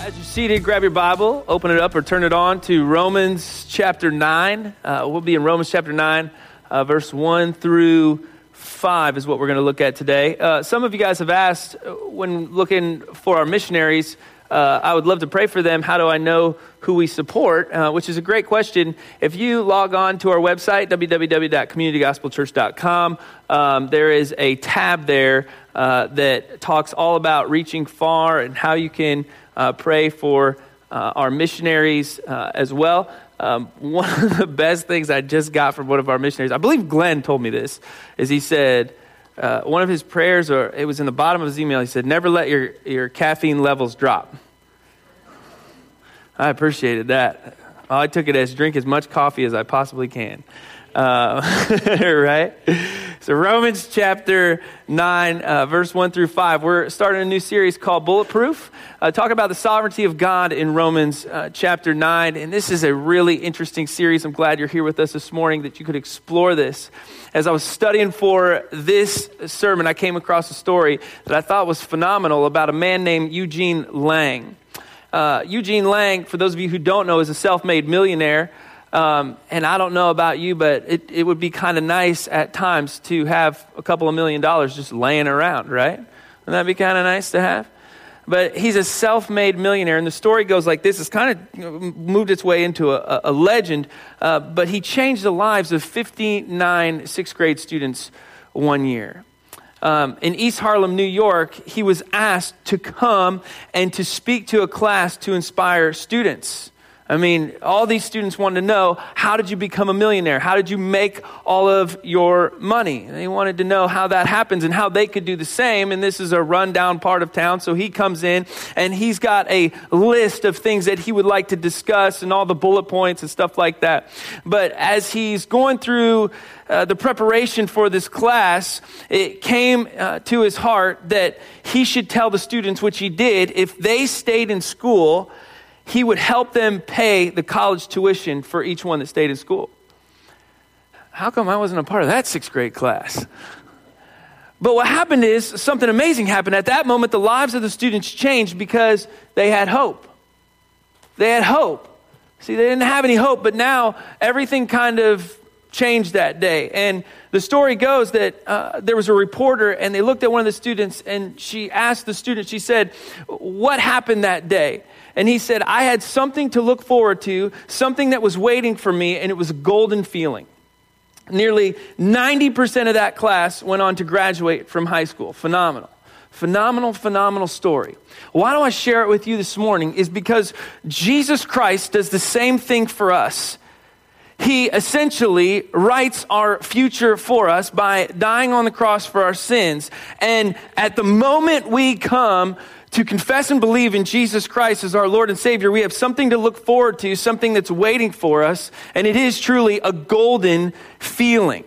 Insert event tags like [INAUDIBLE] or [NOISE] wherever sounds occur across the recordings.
As you're seated, grab your Bible, open it up, or turn it on to Romans chapter 9. Uh, we'll be in Romans chapter 9, uh, verse 1 through 5 is what we're going to look at today. Uh, some of you guys have asked uh, when looking for our missionaries, uh, I would love to pray for them. How do I know who we support? Uh, which is a great question. If you log on to our website, www.communitygospelchurch.com, um, there is a tab there that talks all about reaching far and how you can uh, pray for uh, our missionaries uh, as well. Um, one of the best things I just got from one of our missionaries, I believe Glenn told me this, is he said, uh, one of his prayers, or it was in the bottom of his email, he said, Never let your, your caffeine levels drop. I appreciated that. I took it as drink as much coffee as I possibly can. Uh, [LAUGHS] right? So, Romans chapter 9, uh, verse 1 through 5. We're starting a new series called Bulletproof. Uh, talk about the sovereignty of God in Romans uh, chapter 9. And this is a really interesting series. I'm glad you're here with us this morning that you could explore this. As I was studying for this sermon, I came across a story that I thought was phenomenal about a man named Eugene Lang. Uh, Eugene Lang, for those of you who don't know, is a self made millionaire. Um, and I don't know about you, but it, it would be kind of nice at times to have a couple of million dollars just laying around, right? Wouldn't that be kind of nice to have? But he's a self made millionaire, and the story goes like this. It's kind of moved its way into a, a legend, uh, but he changed the lives of 59 sixth grade students one year. Um, in East Harlem, New York, he was asked to come and to speak to a class to inspire students. I mean, all these students wanted to know how did you become a millionaire? How did you make all of your money? They wanted to know how that happens and how they could do the same. And this is a rundown part of town. So he comes in and he's got a list of things that he would like to discuss and all the bullet points and stuff like that. But as he's going through uh, the preparation for this class, it came uh, to his heart that he should tell the students, which he did, if they stayed in school, he would help them pay the college tuition for each one that stayed in school. How come I wasn't a part of that sixth grade class? But what happened is something amazing happened. At that moment, the lives of the students changed because they had hope. They had hope. See, they didn't have any hope, but now everything kind of changed that day. And the story goes that uh, there was a reporter, and they looked at one of the students, and she asked the student, she said, What happened that day? And he said, I had something to look forward to, something that was waiting for me, and it was a golden feeling. Nearly 90% of that class went on to graduate from high school. Phenomenal. Phenomenal, phenomenal story. Why do I share it with you this morning? Is because Jesus Christ does the same thing for us. He essentially writes our future for us by dying on the cross for our sins. And at the moment we come to confess and believe in Jesus Christ as our Lord and Savior, we have something to look forward to, something that's waiting for us, and it is truly a golden feeling.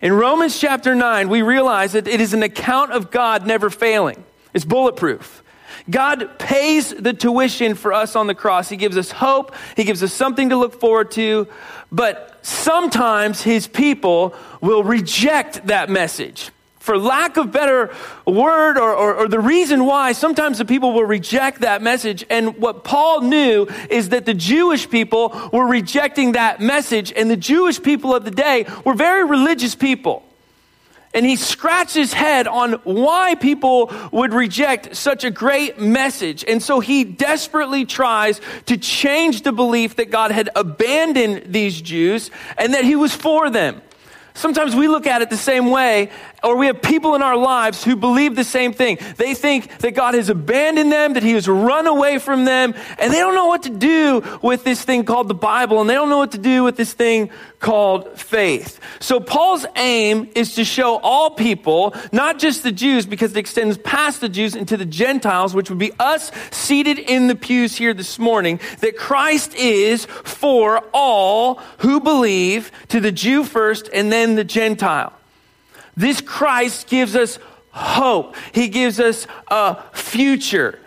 In Romans chapter 9, we realize that it is an account of God never failing. It's bulletproof. God pays the tuition for us on the cross. He gives us hope. He gives us something to look forward to. But sometimes His people will reject that message for lack of better word or, or, or, the reason why sometimes the people will reject that message and what paul knew is that the jewish people were rejecting that message and the jewish people of the day were very religious people and he scratched his head on why people would reject such a great message. And so he desperately tries to change the belief that God had abandoned these Jews and that he was for them. Sometimes we look at it the same way or we have people in our lives who believe the same thing. They think that God has abandoned them, that He has run away from them, and they don't know what to do with this thing called the Bible, and they don't know what to do with this thing called faith. So Paul's aim is to show all people, not just the Jews, because it extends past the Jews into the Gentiles, which would be us seated in the pews here this morning, that Christ is for all who believe, to the Jew first and then the Gentile. This Christ gives us hope. He gives us a future.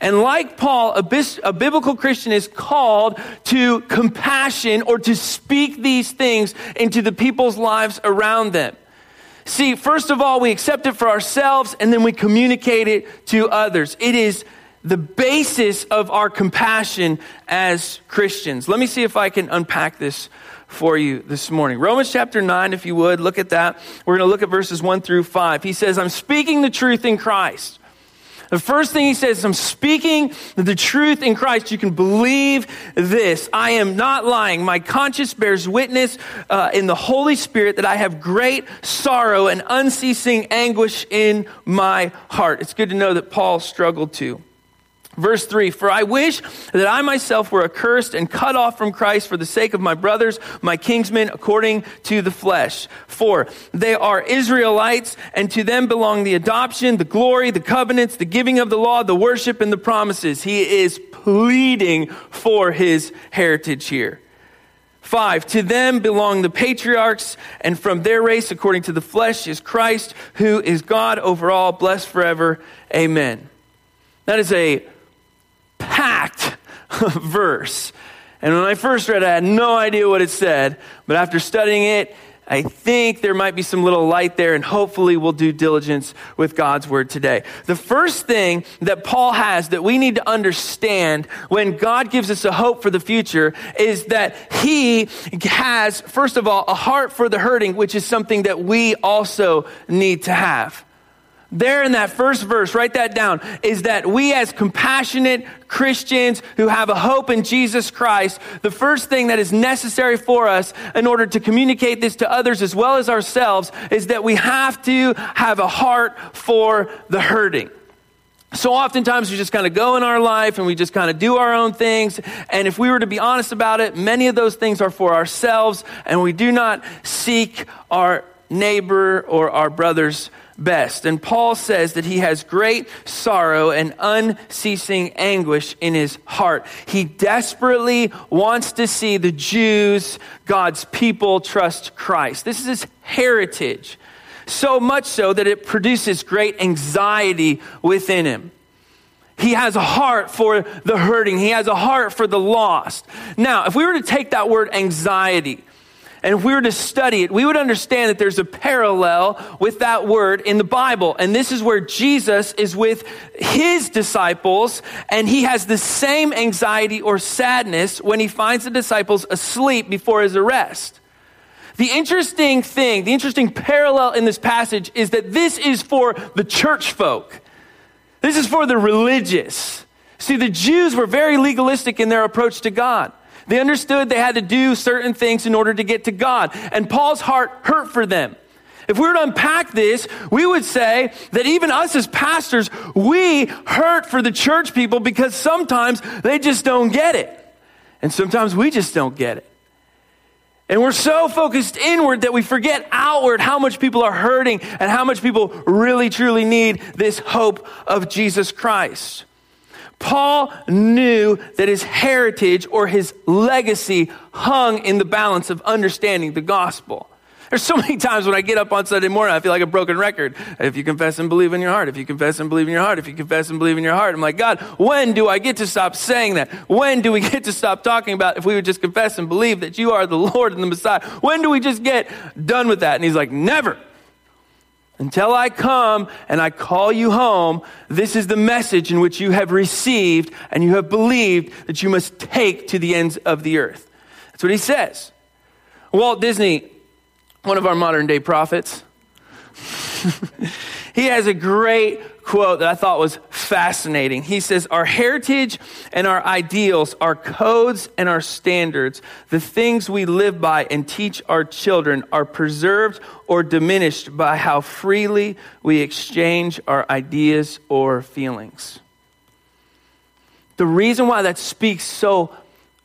And like Paul, a, bis- a, biblical Christian is called to compassion or to speak these things into the people's lives around them. See, first of all, we accept it for ourselves and then we communicate it to others. It is the basis of our compassion as Christians. Let me see if I can unpack this for you this morning. Romans chapter 9, if you would, look at that. We're going to look at verses 1 through 5. He says, I'm speaking the truth in Christ. The first thing he says, I'm speaking the truth in Christ. You can believe this. I am not lying. My conscience bears witness uh, in the Holy Spirit that I have great sorrow and unceasing anguish in my heart. It's good to know that Paul struggled too. Verse 3 For I wish that I myself were accursed and cut off from Christ for the sake of my brothers, my kinsmen, according to the flesh. For they are Israelites, and to them belong the adoption, the glory, the covenants, the giving of the law, the worship, and the promises. He is pleading for his heritage here. Five, to them belong the patriarchs, and from their race, according to the flesh, is Christ, who is God over all, blessed forever. Amen. That is a packed [LAUGHS] verse. And when I first read it, I had no idea what it said. But after studying it, I think there might be some little light there, and hopefully we'll do diligence with God's word today. The first thing that Paul has that we need to understand when God gives us a hope for the future is that he has, first of all, a heart for the hurting, which is something that we also need to have. There in that first verse, write that down, is that we as compassionate Christians who have a hope in Jesus Christ, the first thing that is necessary for us in order to communicate this to others as well as ourselves is that we have to have a heart for the hurting. So oftentimes we just kind of go in our life and we just kind of do our own things. And if we were to be honest about it, many of those things are for ourselves and we do not seek our neighbor or our brother's best. And Paul says that he has great sorrow and unceasing anguish in his heart. He desperately wants to see the Jews, God's people, trust Christ. This is his heritage. So much so that it produces great anxiety within him. He has a heart for the hurting. He has a heart for the lost. Now, if we were to take that word anxiety, and if we were to study it, we would understand that there's a parallel with that word in the Bible. And this is where Jesus is with his disciples, and he has the same anxiety or sadness when he finds the disciples asleep before his arrest. The interesting thing, the interesting parallel in this passage is that this is for the church folk. This is for the religious. See, the Jews were very legalistic in their approach to God. They understood they had to do certain things in order to get to God. And Paul's heart hurt for them. If we were to unpack this, we would say that even us as pastors, we hurt for the church people because sometimes they just don't get it. And sometimes we just don't get it. And we're so focused inward that we forget outward how much people are hurting and how much people really truly need this hope of Jesus Christ. Paul knew that his heritage or his legacy hung in the balance of understanding the gospel. There's so many times when I get up on Sunday morning, I feel like a broken record. If you confess and believe in your heart, if you confess and believe in your heart, if you confess and believe in your heart, I'm like, God, when do I get to stop saying that? When do we [LAUGHS] get to stop talking about if we would just confess and believe that you are the Lord and the Messiah? When do we just get done with that? And he's like, never. Until I come and I call you home, this is the message in which you have received and you have believed that you must take to the ends of the earth. That's what he says. Walt Disney, one of our modern day prophets, [LAUGHS] he has a great quote that I thought was fascinating. He says, Our heritage and our ideals, our codes and our standards, the things we live by and teach our children are preserved or diminished by how freely we exchange our ideas or feelings. The reason why that speaks so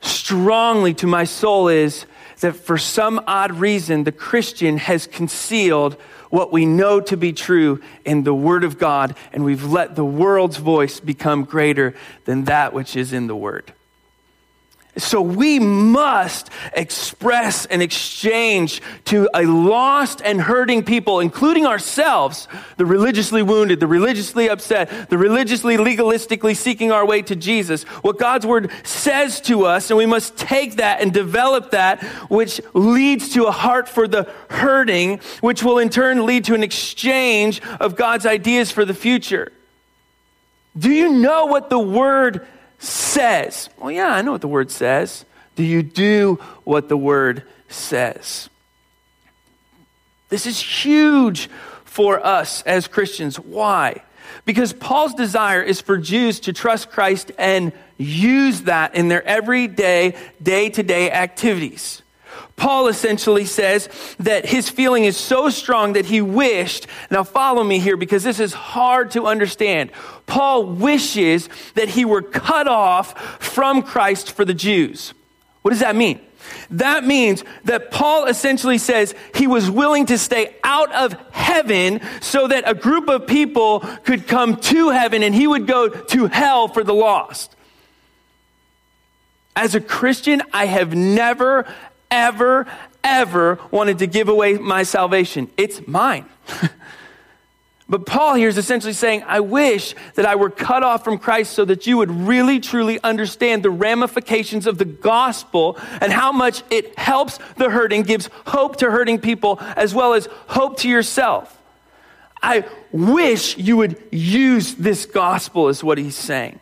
strongly to my soul is that for some odd reason, the Christian has concealed what we know to be true in the Word of God, and we've let the world's voice become greater than that which is in the Word. So we must express and exchange to a lost and hurting people, including ourselves, the religiously wounded, the religiously upset, the religiously legalistically seeking our way to Jesus, what God's word says to us, and we must take that and develop that, which leads to a heart for the hurting, which will in turn lead to an exchange of God's ideas for the future. Do you know what the word says. Well, yeah, I know what the word says. Do you do what the word says? This is huge for us as Christians. Why? Because Paul's desire is for Jews to trust Christ and use that in their everyday, day to day activities. Paul essentially says that his feeling is so strong that he wished, now follow me here because this is hard to understand. Paul wishes that he were cut off from Christ for the Jews. What does that mean? That means that Paul essentially says he was willing to stay out of heaven so that a group of people could come to heaven and he would go to hell for the lost. As a Christian, I have never, ever, ever wanted to give away my salvation. It's mine. [LAUGHS] but Paul here is essentially saying, I wish that I were cut off from Christ so that you would really, truly understand the ramifications of the gospel and how much it helps the hurting, gives hope to hurting people, as well as hope to yourself. I wish you would use this gospel, is what he's saying.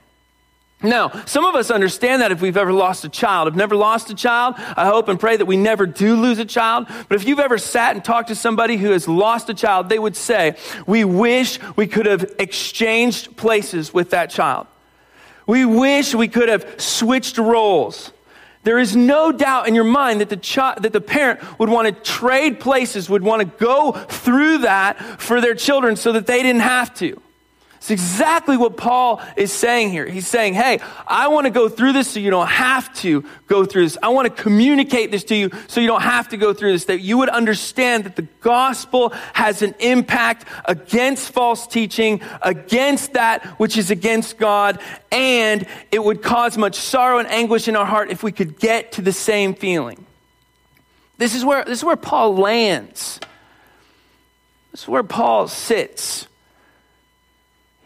Now, some of us understand that if we've ever lost a child. I've never lost a child. I hope and pray that we never do lose a child. But if you've ever sat and talked to somebody who has lost a child, they would say, We wish we could have exchanged places with that child. We wish we could have switched roles. There is no doubt in your mind that the, child, that the parent would want to trade places, would want to go through that for their children so that they didn't have to. It's exactly what Paul is saying here. He's saying, Hey, I want to go through this so you don't have to go through this. I want to communicate this to you so you don't have to go through this, that you would understand that the gospel has an impact against false teaching, against that which is against God, and it would cause much sorrow and anguish in our heart if we could get to the same feeling. This is where, this is where Paul lands. This is where Paul sits.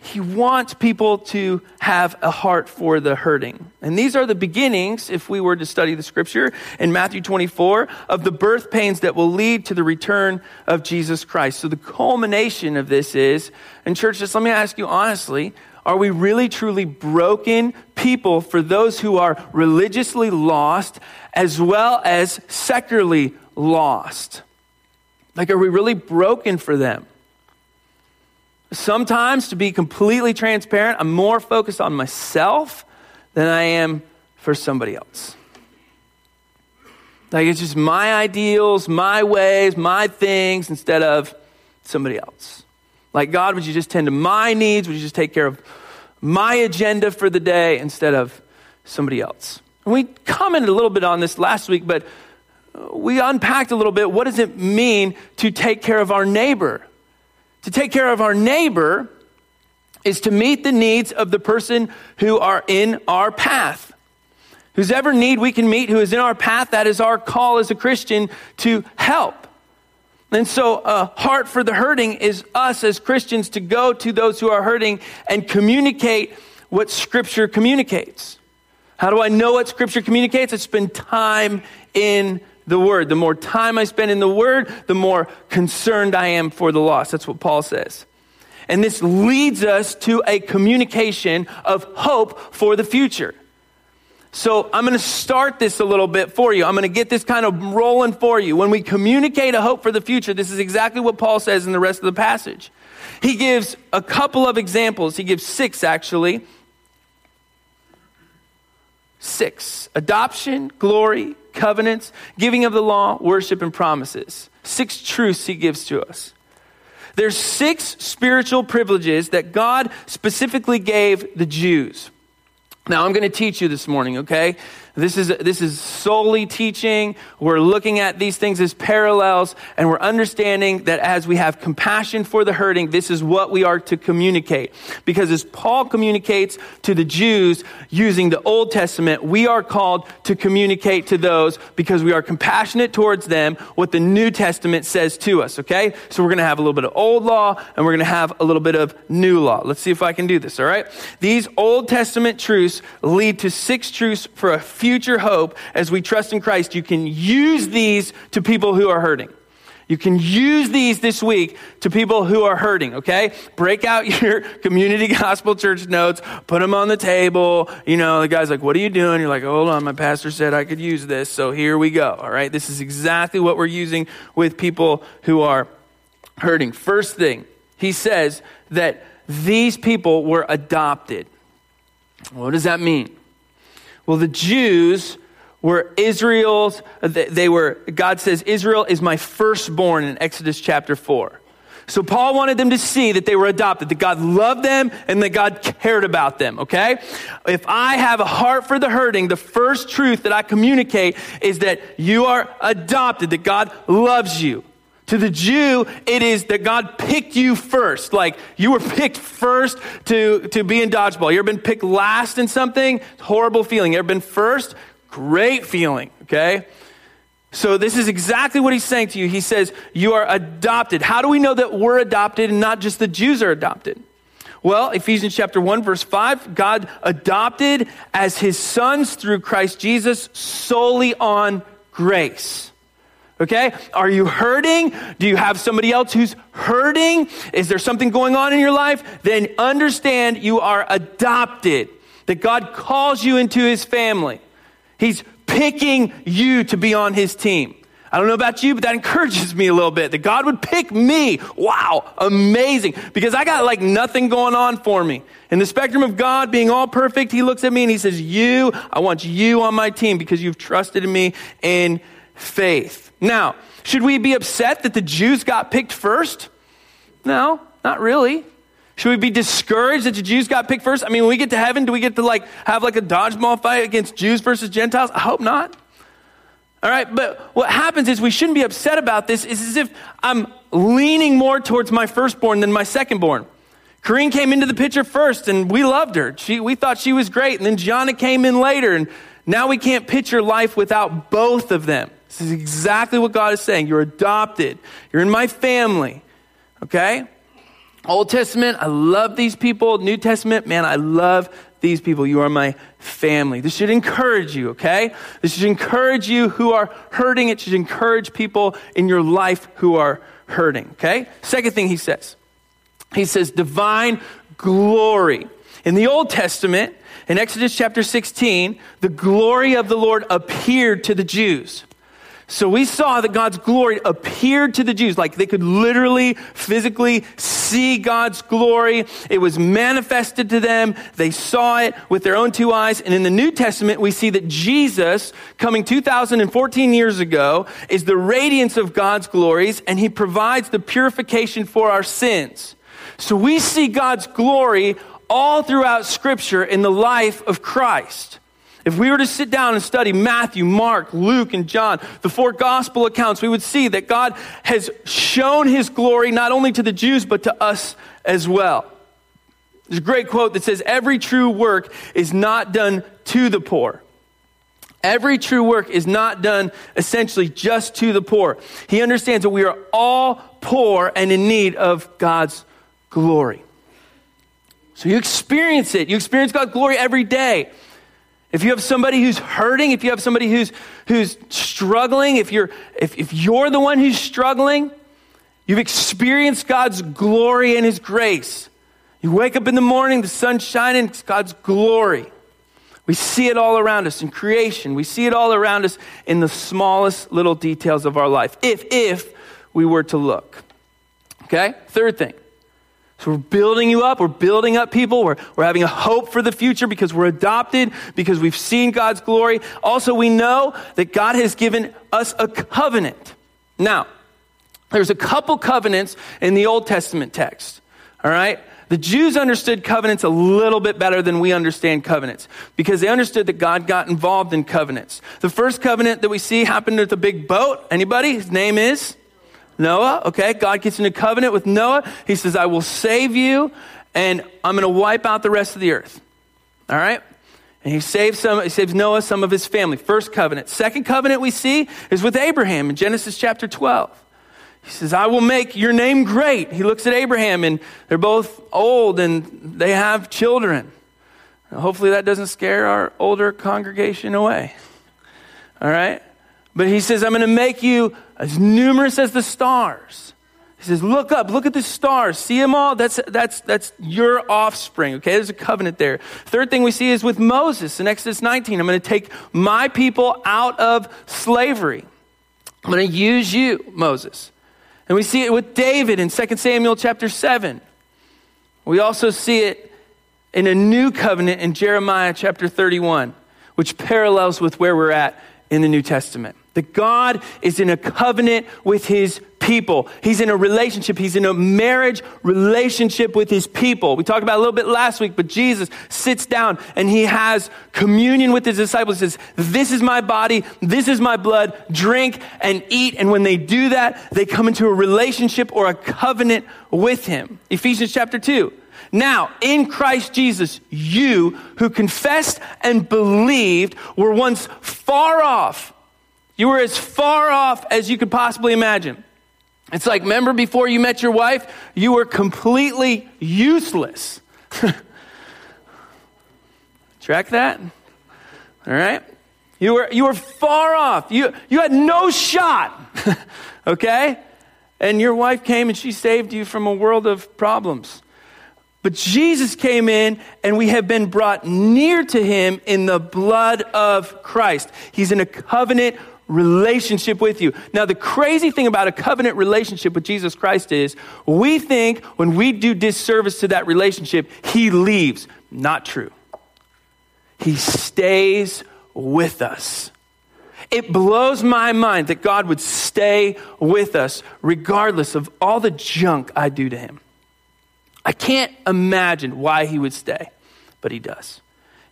He wants people to have a heart for the hurting. And these are the beginnings, if we were to study the scripture in Matthew 24, of the birth pains that will lead to the return of Jesus Christ. So the culmination of this is, and church, just let me ask you honestly, are we really truly broken people for those who are religiously lost as well as secularly lost? Like, are we really broken for them? Sometimes, to be completely transparent, I'm more focused on myself than I am for somebody else. Like it's just my ideals, my ways, my things instead of somebody else. Like, God, would you just tend to my needs? Would you just take care of my agenda for the day instead of somebody else? And we commented a little bit on this last week, but we unpacked a little bit. What does it mean to take care of our neighbor? To take care of our neighbor is to meet the needs of the person who are in our path. Whose ever need we can meet, who is in our path, that is our call as a Christian to help. And so, a heart for the hurting is us as Christians to go to those who are hurting and communicate what Scripture communicates. How do I know what Scripture communicates? I spend time in the word. The more time I spend in the word, the more concerned I am for the lost. That's what Paul says. And this leads us to a communication of hope for the future. So I'm going to start this a little bit for you. I'm going to get this kind of rolling for you. When we communicate a hope for the future, this is exactly what Paul says in the rest of the passage. he gives a couple of examples. He gives six, actually. Six adoption, glory, covenants, giving of the law, worship, and promises. Six truths he gives to us. There's six spiritual privileges that God specifically gave the Jews. Now, I'm going to teach you this morning, okay? This is, this is solely teaching. We're looking at these things as parallels, and we're understanding that as we have compassion for the hurting, this is what we are to communicate. Because as Paul communicates to the Jews using the Old Testament, we are called to communicate to those because we are compassionate towards them what the New Testament says to us, okay? So we're going to have a little bit of old law, and we're going to have a little bit of new law. Let's see if I can do this, all right? These Old Testament truths lead to six truths for a few future hope as we trust in Christ, you can use these to people who are hurting. You can use these this week to people who are hurting, okay? Break out [LAUGHS] your community gospel church notes, put them on the table. You know, the guy's like, What are you doing? You're like, Hold on, my pastor said I could use this, so here we go, all right? This is exactly what we're using with people who are hurting. First thing, he says that these people were adopted. What does that mean? Well, the Jews were Israel's, they were, God says, Israel is my firstborn in Exodus chapter 4. So Paul wanted them to see that they were adopted, that God loved them and that God cared about them, okay? If I have a heart for the hurting, the first truth that I communicate is that you are adopted, that God loves you. To the Jew, it is that God picked you first. Like you were picked first to, to be in dodgeball. You ever been picked last in something? Horrible feeling. You ever been first? Great feeling, okay? So this is exactly what he's saying to you. He says, You are adopted. How do we know that we're adopted and not just the Jews are adopted? Well, Ephesians chapter 1, verse 5, God adopted as his sons through Christ Jesus solely on grace. Okay? Are you hurting? Do you have somebody else who's hurting? Is there something going on in your life? Then understand you are adopted, that God calls you into his family. He's picking you to be on his team. I don't know about you, but that encourages me a little bit that God would pick me. Wow, amazing. Because I got like nothing going on for me. In the spectrum of God being all perfect, He looks at me and He says, You, I want you on my team because you've trusted in me in faith. Now, should we be upset that the Jews got picked first? No, not really. Should we be discouraged that the Jews got picked first? I mean, when we get to heaven, do we get to like have like a dodgeball fight against Jews versus Gentiles? I hope not. All right, but what happens is we shouldn't be upset about this. It's as if I'm leaning more towards my firstborn than my secondborn. Corrine came into the picture first, and we loved her. She, we thought she was great. And then Gianna came in later, and now we can't picture life without both of them. This is exactly what God is saying. You're adopted. You're in my family. Okay? Old Testament, I love these people. New Testament, man, I love these people. You are my family. This should encourage you, okay? This should encourage you who are hurting. It should encourage people in your life who are hurting, okay? Second thing he says, he says divine glory. In the Old Testament, in Exodus chapter 16, the glory of the Lord appeared to the Jews. So we saw that God's glory appeared to the Jews, like they could literally, physically see God's glory. It was manifested to them. They saw it with their own two eyes. And in the New Testament, we see that Jesus, coming 2014 years ago, is the radiance of God's glories, and he provides the purification for our sins. So we see God's glory all throughout Scripture in the life of Christ. If we were to sit down and study Matthew, Mark, Luke, and John, the four gospel accounts, we would see that God has shown his glory not only to the Jews, but to us as well. There's a great quote that says, Every true work is not done to the poor. Every true work is not done essentially just to the poor. He understands that we are all poor and in need of God's glory. So you experience it. You experience God's glory every day. If you have somebody who's hurting, if you have somebody who's, who's struggling, if you're, if, if you're the one who's struggling, you've experienced God's glory and His grace. You wake up in the morning, the sun's shining, it's God's glory. We see it all around us in creation. We see it all around us in the smallest little details of our life, if, if we were to look. Okay? Third thing So we're building you up. We're building up people. We're, we're having a hope for the future because we're adopted, because we've seen God's glory. Also, we know that God has given us a covenant. Now, there's a couple covenants in the Old Testament text. All right? The Jews understood covenants a little bit better than we understand covenants because they understood that God got involved in covenants. The first covenant that we see happened at the big boat. Anybody? His name is Noah. Okay. God gets into covenant with Noah. He says, I will save you and I'm going to wipe out the rest of the earth. All right. And he saves some, he saves Noah, some of his family. First covenant. Second covenant we see is with Abraham in Genesis chapter 12. He says, I will make your name great. He looks at Abraham, and they're both old and they have children. Hopefully, that doesn't scare our older congregation away. All right? But he says, I'm going to make you as numerous as the stars. He says, Look up, look at the stars. See them all? That's, that's, that's your offspring. Okay, there's a covenant there. Third thing we see is with Moses in Exodus 19. I'm going to take my people out of slavery. I'm going to use you, Moses. And we see it with David in 2 Samuel chapter 7. We also see it in a new covenant in Jeremiah chapter 31, which parallels with where we're at in the New Testament. That God is in a covenant with his people. He's in a relationship. He's in a marriage relationship with his people. We talked about a little bit last week, but Jesus sits down and he has communion with his disciples. He says, This is my body. This is my blood. Drink and eat. And when they do that, they come into a relationship or a covenant with him. Ephesians chapter 2. Now, in Christ Jesus, you who confessed and believed were once far off. You were as far off as you could possibly imagine. It's like, remember before you met your wife, you were completely useless. [LAUGHS] Track that? All right? You were, you were far off. You, you had no shot. [LAUGHS] okay? And your wife came and she saved you from a world of problems. But Jesus came in and we have been brought near to him in the blood of Christ. He's in a covenant relationship with you. Now, the crazy thing about a covenant relationship with Jesus Christ is we think when we do disservice to that relationship, he leaves. Not true. He stays with us. It blows my mind that God would stay with us regardless of all the junk I do to him. I can't imagine why he would stay, but he does.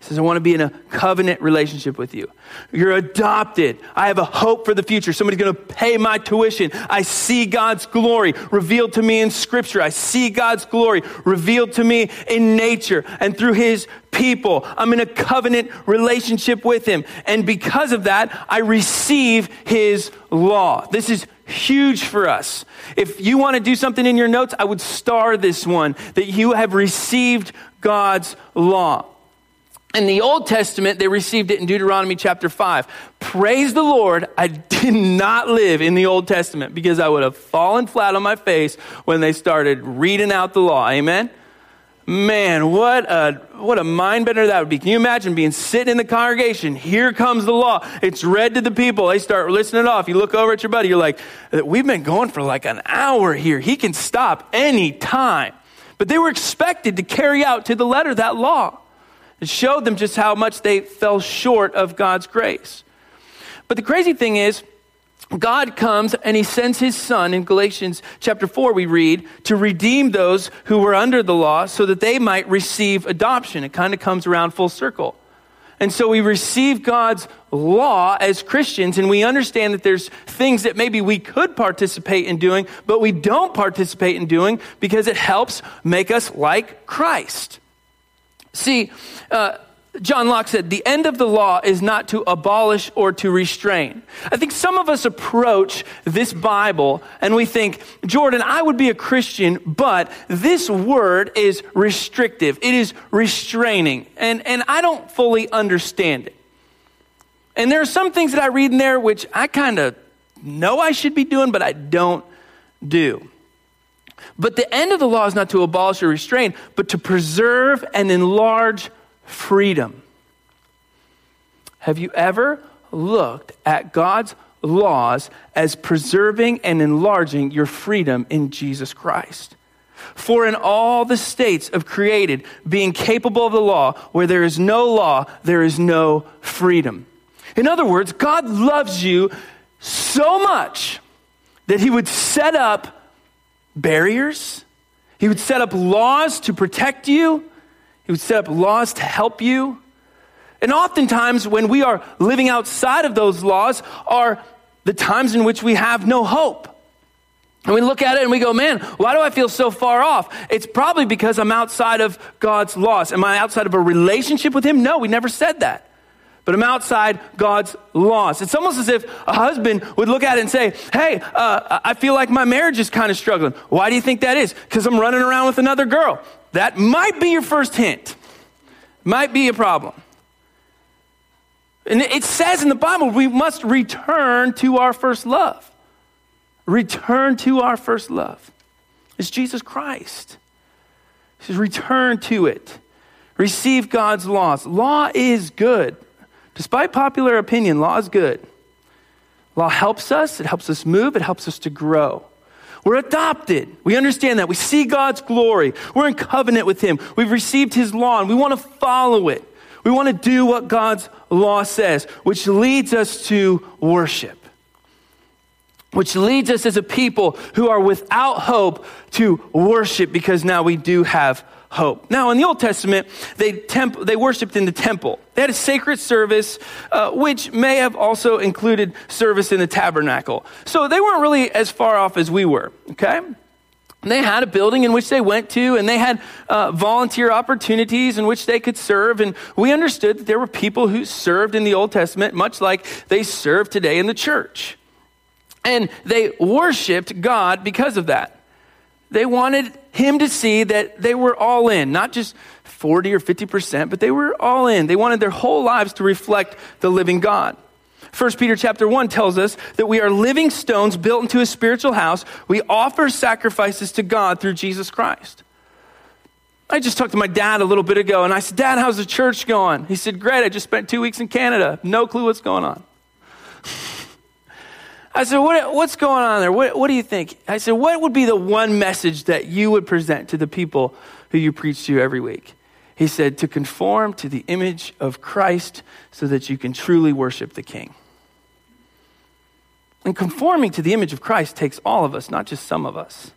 Says, I want to be in a covenant relationship with you. You're adopted. I have a hope for the future. Somebody's going to pay my tuition. I see God's glory revealed to me in Scripture. I see God's glory revealed to me in nature and through His people. I'm in a covenant relationship with Him. And because of that, I receive His law. This is huge for us. If you want to do something in your notes, I would star this one that you have received God's law. In the Old Testament, they received it in Deuteronomy chapter 5. Praise the Lord, I [LAUGHS] did not live in the Old Testament because I would have fallen flat on my face when they started reading out the law. Amen? Man, what a, what a mind bender that would be. Can you imagine being sitting in the congregation? Here comes the law. It's read to the people. They start listening off. You look over at your buddy. You're like, we've been going for like an hour here. He can stop any time. But they were expected to carry out to the letter that law. It showed them just how much they fell short of God's grace. But the crazy thing is, God comes and he sends his son in Galatians chapter 4, we read, to redeem those who were under the law so that they might receive adoption. It kind of comes around full circle. And so we receive God's law as Christians, and we understand that there's things that maybe we could participate in doing, but we don't participate in doing because it helps make us like Christ. See, uh, John Locke said, the end of the law is not to abolish or to restrain. I think some of us approach this Bible and we think, Jordan, I would be a Christian, but this word is restrictive. It is restraining. And, and I don't fully understand it. And there are some things that I read in there which I kind of know I should be doing, but I don't do. But the end of the law is not to abolish or restrain, but to preserve and enlarge freedom. Have you ever looked at God's laws as preserving and enlarging your freedom in Jesus Christ? For in all the states of created being capable of the law, where there is no law, there is no freedom. In other words, God loves you so much that he would set up barriers, he would set up laws to protect you, he would set up laws to help you. And oftentimes, when we are living outside of those laws, are the times in which we have no hope. And we look at it and we go, man, why do I feel so far off? It's probably because I'm outside of God's laws. Am I outside of a relationship with Him? No, we never said that. But I'm outside God's laws. It's almost as if a husband would look at it and say, hey, uh, I feel like my marriage is kind of struggling. Why do you think that is? Because I'm running around with another girl. That might be your first hint, might be a problem. And it says in the Bible, we must return to our first love. Return to our first love. It's Jesus Christ. He says, return to it. Receive God's laws. Law is good. Despite popular opinion, law is good. Law helps us, it helps us move, it helps us to grow. We're adopted. We understand that. We see God's glory. We're in covenant with Him. We've received His law and we want to follow it. We want to do what God's law says, which leads us to worship which leads us as a people who are without hope to worship because now we do have hope. Now, in the Old Testament, they, temp- they worshiped in the temple. They had a sacred service, uh, which may have also included service in the tabernacle. So they weren't really as far off as we were, okay? They had a building in which they went to, and they had uh, volunteer opportunities in which they could serve. And we understood that there were people who served in the Old Testament, much like they serve today in the church. And they worshiped God because of that. They wanted him to see that they were all in, not just 40 or 50%, but they were all in. They wanted their whole lives to reflect the living God. 1 Peter chapter 1 tells us that we are living stones built into a spiritual house. We offer sacrifices to God through Jesus Christ. I just talked to my dad a little bit ago and I said, Dad, how's the church going? He said, Great. I just spent two weeks in Canada. No clue what's going on. I said, what, What's going on there? What, what do you think? I said, What would be the one message that you would present to the people who you preach to every week? He said, To conform to the image of Christ so that you can truly worship the King. And conforming to the image of Christ takes all of us, not just some of us.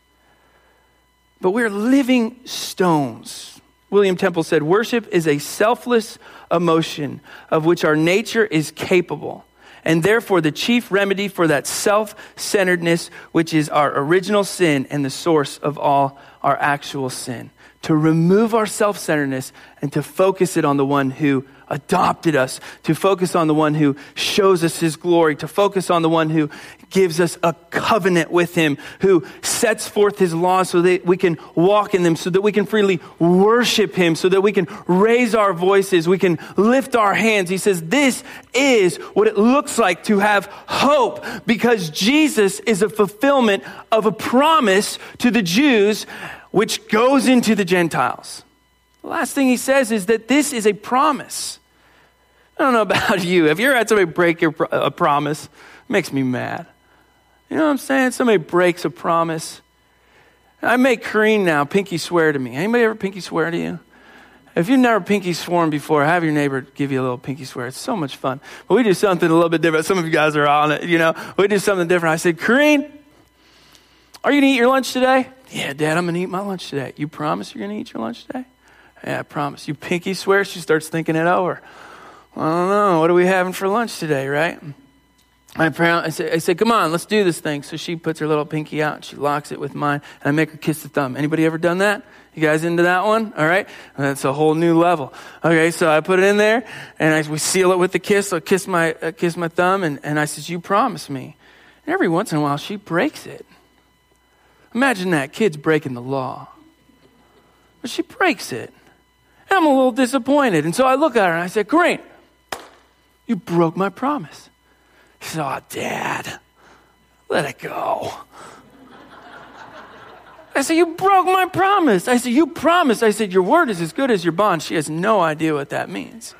But we're living stones. William Temple said, Worship is a selfless emotion of which our nature is capable and therefore the chief remedy for that self centeredness, which is our original sin and the source of all our actual sin. To remove our self centeredness and to focus it on the one who adopted us, to focus on the one who shows us his glory, to focus on the one who gives us a covenant with him, who sets forth his laws so that we can walk in them, so that we can freely worship him, so that we can raise our voices, we can lift our hands. He says, This is what it looks like to have hope because Jesus is a fulfillment of a promise to the Jews, which goes into the Gentiles. The last thing he says is that this is a promise. I don't know [LAUGHS] about you. Have you ever had somebody break your a promise? It makes me mad. You know what I'm saying? Somebody breaks a promise. I make Kareen now pinky swear to me. Anybody ever pinky swear to you? If you've never pinky sworn before, have your neighbor give you a little pinky swear. It's so much fun. But we do something a little bit different. Some of you guys are on it, you know. We do something different. I said, Kareen, are you going to eat your lunch today? Yeah, Dad, I'm going to eat my lunch today. You promise you're going to eat your lunch today? Yeah, I promise. You pinky swear. She starts thinking it over. I don't know. What are we having for lunch today, right? I, I, say, I say, come on, let's do this thing. So she puts her little pinky out she locks it with mine, and I make her kiss the thumb. Anybody ever done that? You guys into that one? All right. That's a whole new level. Okay, so I put it in there, and I, we seal it with the kiss. I kiss my uh, kiss my thumb, and, and I says, "You promise me." And every once in a while, she breaks it. Imagine that kid's breaking the law, but she breaks it. And I'm a little disappointed, and so I look at her and I say, "Great, you broke my promise." He said, Oh, Dad, let it go. I said, You broke my promise. I said, You promised. I said, Your word is as good as your bond. She has no idea what that means.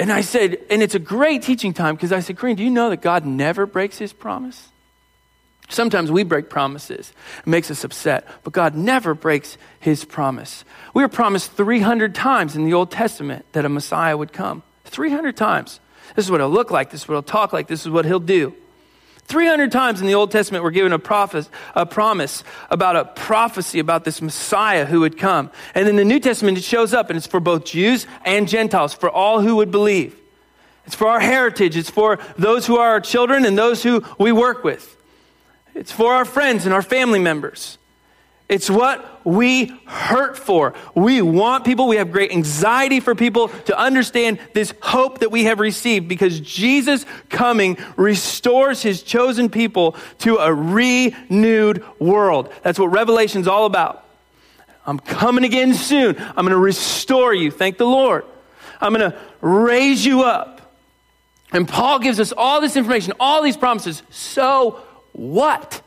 And I said, and it's a great teaching time because I said, Kareen, do you know that God never breaks his promise? Sometimes we break promises. It makes us upset, but God never breaks his promise. We were promised 300 times in the Old Testament that a Messiah would come. 300 times. This is what he'll look like. This is what he'll talk like. This is what he'll do. 300 times in the Old Testament, we're given a, a promise about a prophecy about this Messiah who would come. And in the New Testament, it shows up, and it's for both Jews and Gentiles, for all who would believe. It's for our heritage, it's for those who are our children and those who we work with. It's for our friends and our family members. It's what we hurt for. We want people, we have great anxiety for people to understand this hope that we have received because Jesus coming restores his chosen people to a renewed world. That's what Revelation's all about. I'm coming again soon. I'm going to restore you. Thank the Lord. I'm going to raise you up. And Paul gives us all this information, all these promises. So what?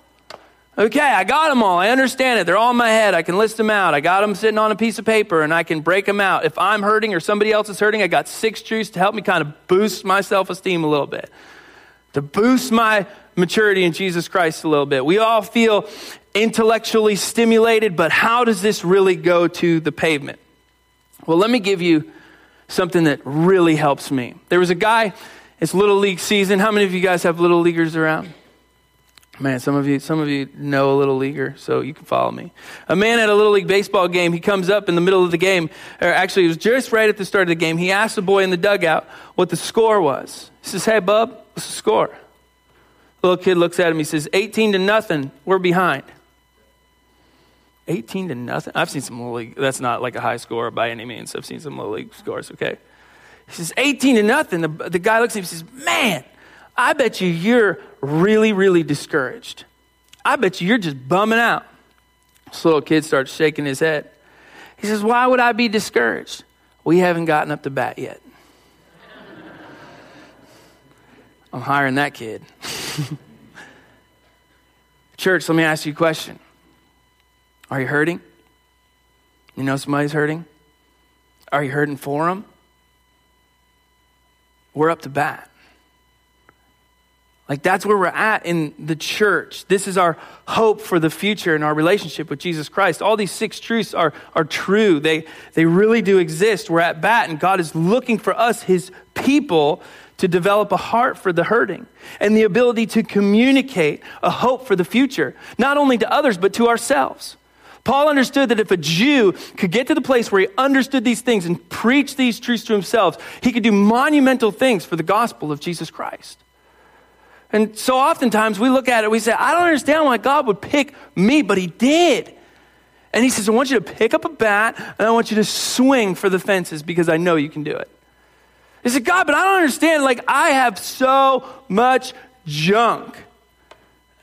Okay, I got them all. I understand it. They're all in my head. I can list them out. I got them sitting on a piece of paper and I can break them out. If I'm hurting or somebody else is hurting, I got six truths to help me kind of boost my self esteem a little bit, to boost my maturity in Jesus Christ a little bit. We all feel intellectually stimulated, but how does this really go to the pavement? Well, let me give you something that really helps me. There was a guy, it's Little League season. How many of you guys have Little Leaguers around? Man, some of you, some of you know a little leaguer, so you can follow me. A man at a little league baseball game, he comes up in the middle of the game, or actually, it was just right at the start of the game. He asked the boy in the dugout what the score was. He says, "Hey, bub, what's the score?" The little kid looks at him. He says, "18 to nothing. We're behind." 18 to nothing. I've seen some little league. That's not like a high score by any means. I've seen some little league scores. Okay. He says, 18 to nothing. The, the guy looks at him and says, Man, I bet you you're really, really discouraged. I bet you you're just bumming out. This little kid starts shaking his head. He says, Why would I be discouraged? We haven't gotten up to bat yet. [LAUGHS] I'm hiring that kid. [LAUGHS] Church, let me ask you a question. Are you hurting? You know somebody's hurting? Are you hurting for them? We're up to bat. Like that's where we're at in the church. This is our hope for the future and our relationship with Jesus Christ. All these six truths are, are true. They, they really do exist. We're at bat, and God is looking for us, his people, to develop a heart for the hurting and the ability to communicate a hope for the future, not only to others, but to ourselves. Paul understood that if a Jew could get to the place where he understood these things and preach these truths to himself, he could do monumental things for the gospel of Jesus Christ. And so oftentimes we look at it, we say, I don't understand why God would pick me, but He did. And He says, I want you to pick up a bat and I want you to swing for the fences because I know you can do it. He said, God, but I don't understand. Like, I have so much junk.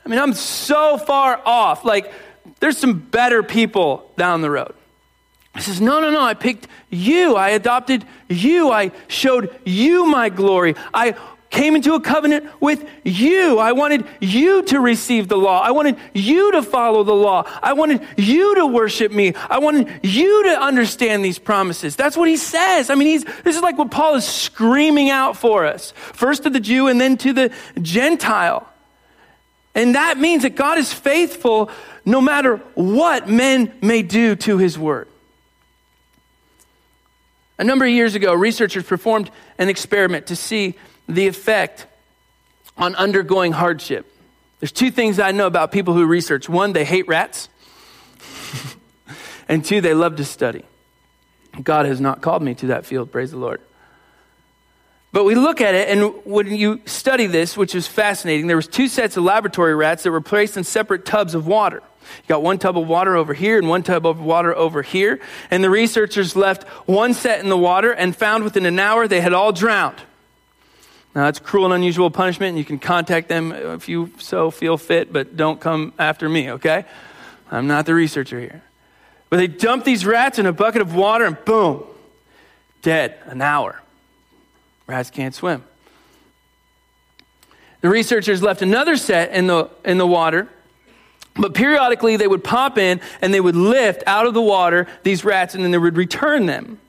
I mean, I'm so far off. Like, there's some better people down the road. He says, No, no, no. I picked you. I adopted you. I showed you my glory. I came into a covenant with you. I wanted you to receive the law. I wanted you to follow the law. I wanted you to worship me. I wanted you to understand these promises. That's what he says. I mean, he's, this is like what Paul is screaming out for us first to the Jew and then to the Gentile. And that means that God is faithful no matter what men may do to his word. A number of years ago, researchers performed an experiment to see the effect on undergoing hardship. There's two things I know about people who research. One, they hate rats. [LAUGHS] and two, they love to study. God has not called me to that field, praise the Lord. But we look at it, and when you study this, which is fascinating, there was two sets of laboratory rats that were placed in separate tubs of water. You got one tub of water over here and one tub of water over here. And the researchers left one set in the water and found within an hour they had all drowned. Now, that's cruel and unusual punishment, and you can contact them uh, if you so feel fit, but don't come after me, okay? I'm not the researcher here. But they dump these rats in a bucket of water, and boom, dead, an hour. Rats can't swim. The researchers left another set in the, in the water, but periodically they would pop in and they would lift out of the water these rats, and then they would return them.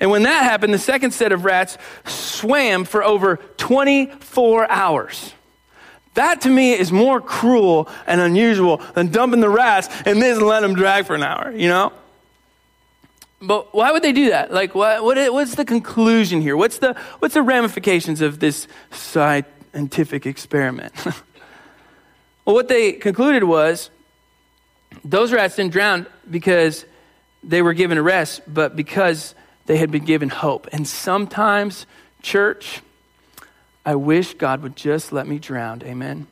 And when that happened, the second set of rats swam for over 24 hours. That to me is more cruel and unusual than dumping the rats and then letting them drag for an hour, you know? But why would they do that? Like, what, what, what's the conclusion here? What's the, what's the ramifications of this scientific experiment? [LAUGHS] well, what they concluded was those rats didn't drown because they were given a rest, but because they had been given hope. And sometimes, church, I wish God would just let me drown. Amen.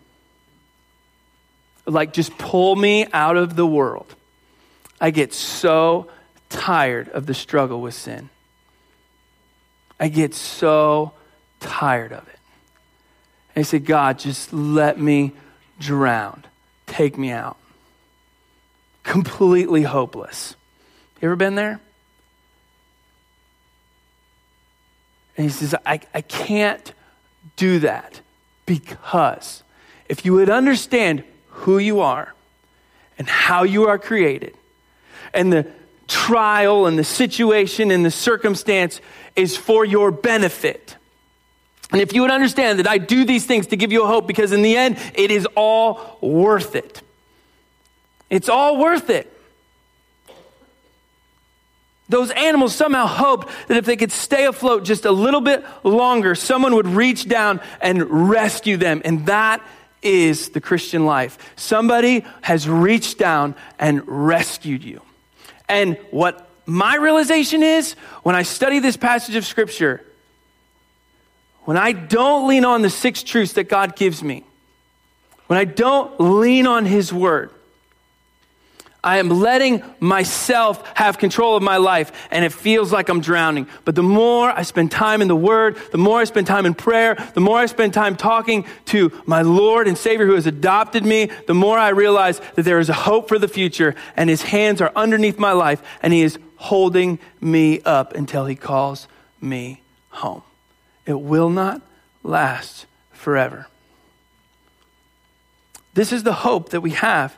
Like, just pull me out of the world. I get so tired of the struggle with sin. I get so tired of it. And I say, God, just let me drown. Take me out. Completely hopeless. You ever been there? And he says, I, I can't do that because if you would understand who you are and how you are created and the trial and the situation and the circumstance is for your benefit. And if you would understand that I do these things to give you a hope because in the end, it is all worth it. It's all worth it. Those animals somehow hoped that if they could stay afloat just a little bit longer, someone would reach down and rescue them. And that is the Christian life. Somebody has reached down and rescued you. And what my realization is when I study this passage of Scripture, when I don't lean on the six truths that God gives me, when I don't lean on His Word, I am letting myself have control of my life, and it feels like I'm drowning. But the more I spend time in the Word, the more I spend time in prayer, the more I spend time talking to my Lord and Savior who has adopted me, the more I realize that there is a hope for the future, and His hands are underneath my life, and He is holding me up until He calls me home. It will not last forever. This is the hope that we have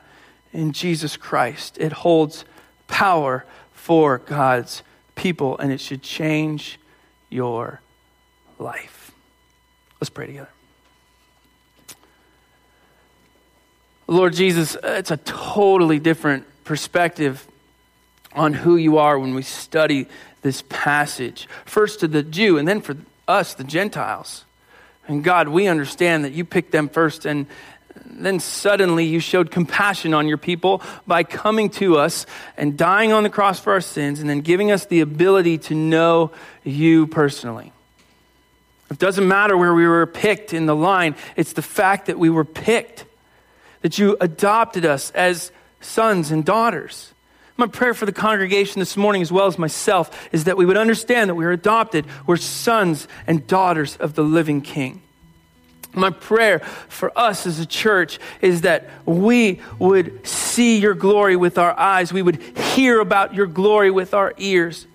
in Jesus Christ. It holds power for God's people, and it should change your life. Let's pray together. Lord Jesus, it's a totally different perspective on who you are when we study this passage. First to the Jew, and then for us, the Gentiles. And God, we understand that you picked them first, and, then suddenly you showed compassion on your people by coming to us and dying on the cross for our sins and then giving us the ability to know you personally. It doesn't matter where we were picked in the line, it's the fact that we were picked, that you adopted us as sons and daughters. My prayer for the congregation this morning, as well as myself, is that we would understand that we are adopted. We're sons and daughters of the living King. My prayer for us as a church is that we would see your glory with our eyes. We would hear about your glory with our ears.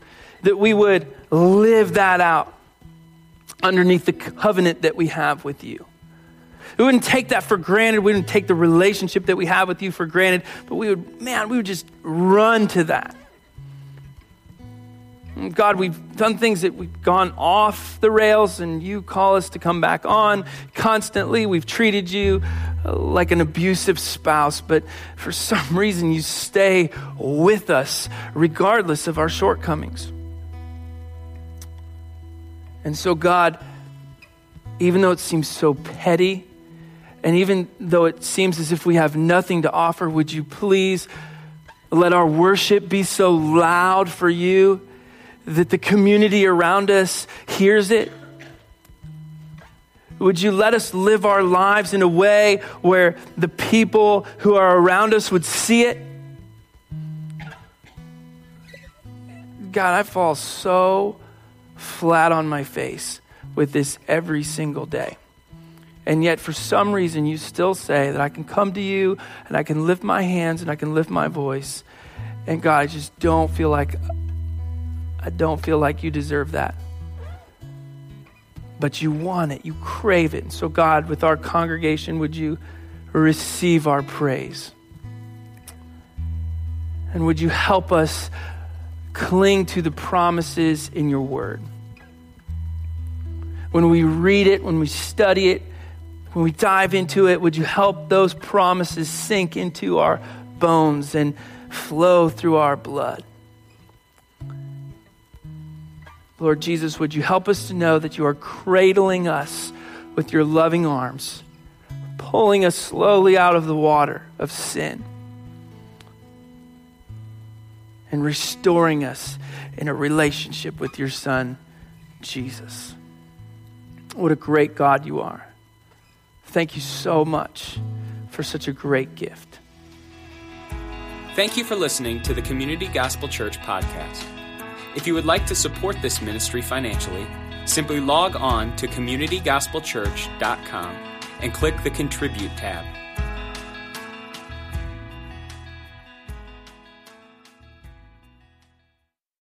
That we would live that out underneath the covenant that we have with you. We wouldn't take that for granted. We wouldn't take the relationship that we have with you for granted, but we would, man, we would just run to that. God, we've done things that we've gone off the rails, and you call us to come back on constantly. We've treated you uh, like an abusive spouse, but for some [LAUGHS] reason, you stay with us regardless of our shortcomings. And so, God, even though it seems so petty, and even though it seems as if we have nothing to offer, would you please let our worship be so loud for you? That the community around us hears it? Would you let us live our lives in a way where the people who are around us would see it? God, I fall so flat on my face with this every single day. And yet, for some reason, you still say that I can come to you and I can lift my hands and I can lift my voice. And God, I just don't feel like I don't feel like you deserve that. But you want it, you crave it. And so, God, with our congregation, would you receive our praise? And would you help us cling to the promises in your word? When we read it, when we study it, when we dive into it, would you help those promises sink into our bones and flow through our blood? Lord Jesus, would you help us to know that you are cradling us with your loving arms, pulling us slowly out of the water of sin, and restoring us in a relationship with your Son, Jesus. What a great God you are. Thank you so much for such a great gift. Thank you for listening to the Community Gospel Church podcast. If you would like to support this ministry financially, simply log on to communitygospelchurch.com and click the Contribute tab.